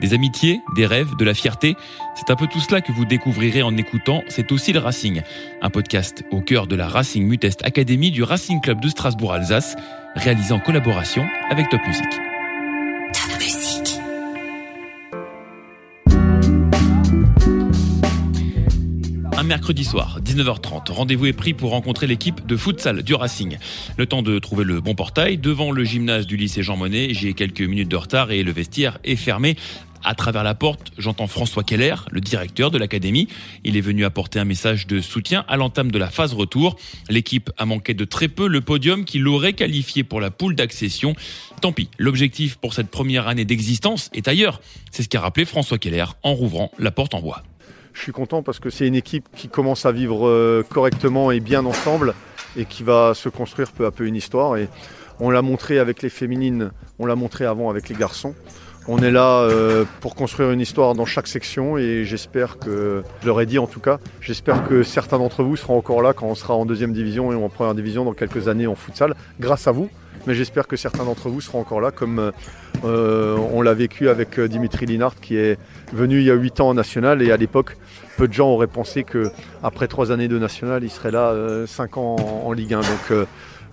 des amitiés, des rêves, de la fierté. C'est un peu tout cela que vous découvrirez en écoutant C'est aussi le Racing, un podcast au cœur de la Racing Mutest Academy du Racing Club de Strasbourg-Alsace, réalisé en collaboration avec Top Music. Un mercredi soir, 19h30, rendez-vous est pris pour rencontrer l'équipe de futsal du Racing. Le temps de trouver le bon portail. Devant le gymnase du lycée Jean Monnet, j'ai quelques minutes de retard et le vestiaire est fermé. À travers la porte, j'entends François Keller, le directeur de l'académie. Il est venu apporter un message de soutien à l'entame de la phase retour. L'équipe a manqué de très peu le podium qui l'aurait qualifié pour la poule d'accession. Tant pis, l'objectif pour cette première année d'existence est ailleurs. C'est ce qu'a rappelé François Keller en rouvrant la porte en bois. Je suis content parce que c'est une équipe qui commence à vivre euh, correctement et bien ensemble et qui va se construire peu à peu une histoire. On l'a montré avec les féminines, on l'a montré avant avec les garçons. On est là euh, pour construire une histoire dans chaque section et j'espère que, je leur dit en tout cas, j'espère que certains d'entre vous seront encore là quand on sera en deuxième division et en première division dans quelques années en futsal, grâce à vous. Mais j'espère que certains d'entre vous seront encore là comme euh, on l'a vécu avec euh, Dimitri Linart qui est venu il y a 8 ans en national et à l'époque, peu de gens auraient pensé qu'après 3 années de national, il serait là 5 ans en, Ligue 1. Donc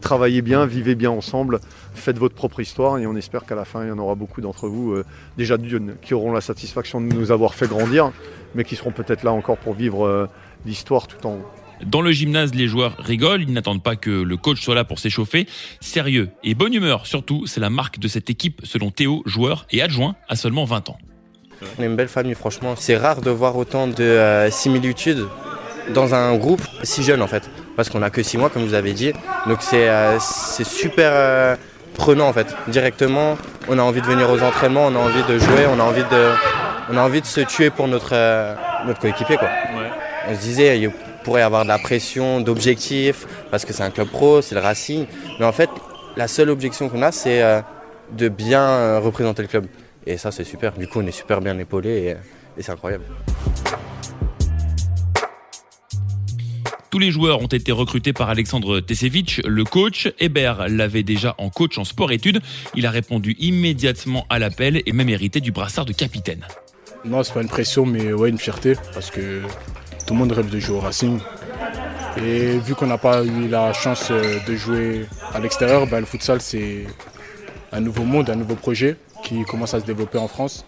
travaillez bien, vivez bien ensemble, faites votre propre histoire et on espère qu'à la fin, il y en aura beaucoup d'entre vous, euh, déjà qui auront la satisfaction de nous avoir fait grandir, mais qui seront peut-être là encore pour vivre euh, l'histoire tout en haut. Dans le gymnase, les joueurs rigolent, ils n'attendent pas que le coach soit là pour s'échauffer. Sérieux et bonne humeur, surtout, c'est la marque de cette équipe, selon Théo, joueur et adjoint à seulement 20 ans. On est une belle famille, franchement. C'est rare de voir autant de euh, similitudes dans un groupe si jeune, en fait parce qu'on a que 6 mois comme vous avez dit. Donc c'est euh, super euh, prenant en fait. Directement, on a envie de venir aux entraînements, on a envie de jouer, on a envie de, on a envie de se tuer pour notre, euh, notre coéquipier. Quoi. On se disait, il pourrait avoir de la pression, d'objectifs, parce que c'est un club pro, c'est le Racing. Mais en fait, la seule objection qu'on a, c'est de bien représenter le club. Et ça, c'est super. Du coup, on est super bien épaulé et c'est incroyable. Tous les joueurs ont été recrutés par Alexandre Tesevich, le coach. Hébert l'avait déjà en coach en sport-études. Il a répondu immédiatement à l'appel et même hérité du brassard de capitaine. Non, c'est pas une pression, mais ouais, une fierté parce que tout le monde rêve de jouer au Racing. Et vu qu'on n'a pas eu la chance euh, de jouer à l'extérieur, ben, le futsal c'est un nouveau monde, un nouveau projet qui commence à se développer en France.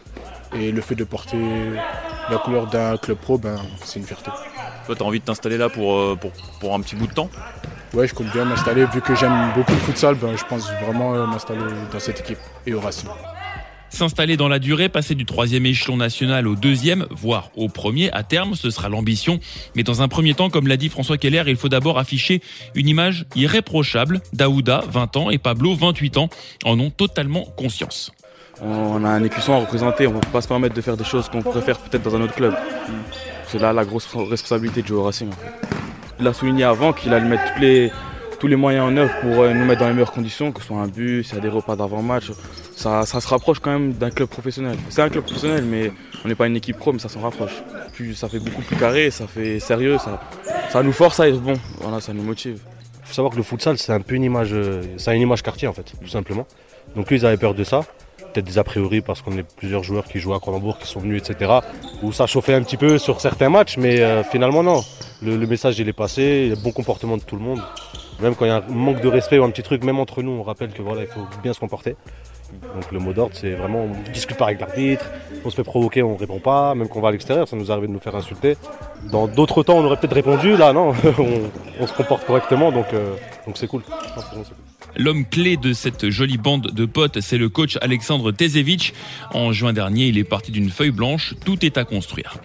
Et le fait de porter la couleur d'un club pro, ben, c'est une fierté. Toi, tu as envie de t'installer là pour, euh, pour, pour, un petit bout de temps? Ouais, je compte bien m'installer. Vu que j'aime beaucoup le futsal, ben, je pense vraiment euh, m'installer dans cette équipe et au Racing. S'installer dans la durée, passer du troisième échelon national au deuxième, voire au premier à terme, ce sera l'ambition. Mais dans un premier temps, comme l'a dit François Keller, il faut d'abord afficher une image irréprochable. Daouda, 20 ans, et Pablo, 28 ans, en ont totalement conscience. On a un écusson à représenter, on ne peut pas se permettre de faire des choses qu'on préfère peut-être dans un autre club. C'est là la grosse responsabilité de jouer au Racing. Il a souligné avant qu'il allait mettre tous les moyens en œuvre pour euh, nous mettre dans les meilleures conditions, que ce soit un bus, des repas d'avant-match. Ça, se rapproche quand même d'un club professionnel. C'est un club professionnel, mais on n'est pas une équipe pro, mais ça s'en rapproche. Ça fait beaucoup plus carré, ça fait sérieux, ça, ça nous force à être bon. Voilà, ça nous motive. Il faut savoir que le futsal, c'est un peu une image, euh, c'est une image quartier en fait, tout simplement. Donc lui, ils avaient peur de ça peut-être des a priori parce qu'on est plusieurs joueurs qui jouent à Cronenbourg, qui sont venus, etc. Où ça chauffait un petit peu sur certains matchs, mais euh, finalement non. Le, message il est passé, il y a bon comportement de tout le monde. Même quand il y a un manque de respect ou un petit truc, même entre nous, on rappelle que voilà, il faut bien se comporter. Donc le mot d'ordre, c'est vraiment on discute pas avec l'arbitre, on se fait provoquer, on répond pas, même quand on va à l'extérieur, ça nous arrive de nous faire insulter. Dans d'autres temps, on aurait peut-être répondu, là non, on, se comporte correctement, donc euh, donc c'est cool. L'homme clé de cette jolie bande de potes, c'est le coach Alexandre Tezevich. En juin dernier, il est parti d'une feuille blanche. Tout est à construire.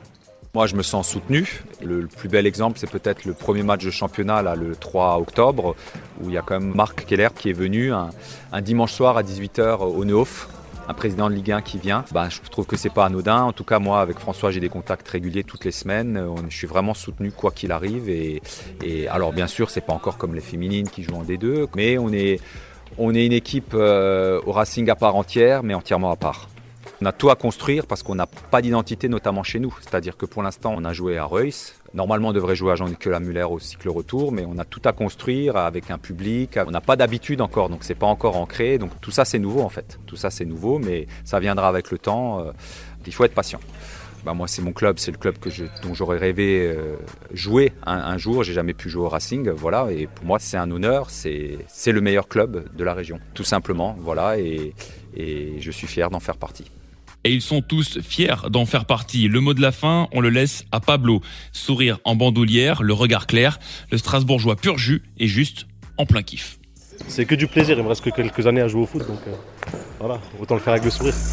Moi, je me sens soutenu. Le, plus bel exemple, c'est peut-être le premier match de championnat, le 3 octobre, où il y a quand même Marc Keller qui est venu un, dimanche soir à 18h au Neuf un président de Ligue 1 qui vient, bah, je trouve que c'est pas anodin. En tout cas, moi, avec François, j'ai des contacts réguliers toutes les semaines. Je suis vraiment soutenu quoi qu'il arrive. Et, alors, bien sûr, c'est pas encore comme les féminines qui jouent en D2, mais on est, on est une équipe euh, au Racing à part entière, mais entièrement à part. On a tout à construire parce qu'on n'a pas d'identité, notamment chez nous. C'est-à-dire que pour l'instant, on a joué à Reus. Normalement, on devrait jouer à Jean-Nicolas Muller au cycle retour, mais on a tout à construire avec un public. On n'a pas d'habitude encore, donc c'est pas encore ancré. Donc tout ça, c'est nouveau en fait. Tout ça, c'est nouveau, mais ça viendra avec le temps. Euh, il faut être patient. Bah, moi, c'est mon club, c'est le club dont j'aurais rêvé euh, jouer un, un jour. J'ai jamais pu jouer au Racing, voilà. Et pour moi, c'est un honneur. C'est le meilleur club de la région, tout simplement, voilà. Et je suis fier d'en faire partie et ils sont tous fiers d'en faire partie. Le mot de la fin, on le laisse à Pablo. Sourire en bandoulière, le regard clair, le Strasbourgeois pur jus et juste en plein kiff. C'est que du plaisir, il me reste que quelques années à jouer au foot, donc euh, voilà, autant le faire avec le sourire.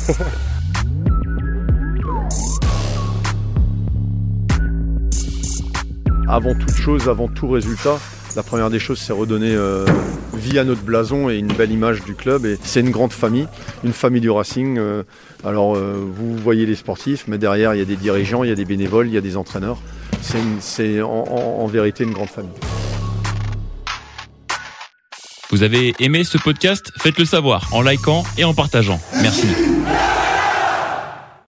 avant toute chose, avant tout résultat, la première des choses, c'est redonner euh, vie à notre blason et une belle image du club. Et c'est une grande famille, une famille du Racing. Euh, alors, euh, vous voyez les sportifs, mais derrière, il y a des dirigeants, il y a des bénévoles, il y a des entraîneurs. C'est en vérité une grande famille. Vous avez aimé ce podcast? Faites-le savoir en likant et en partageant. Merci.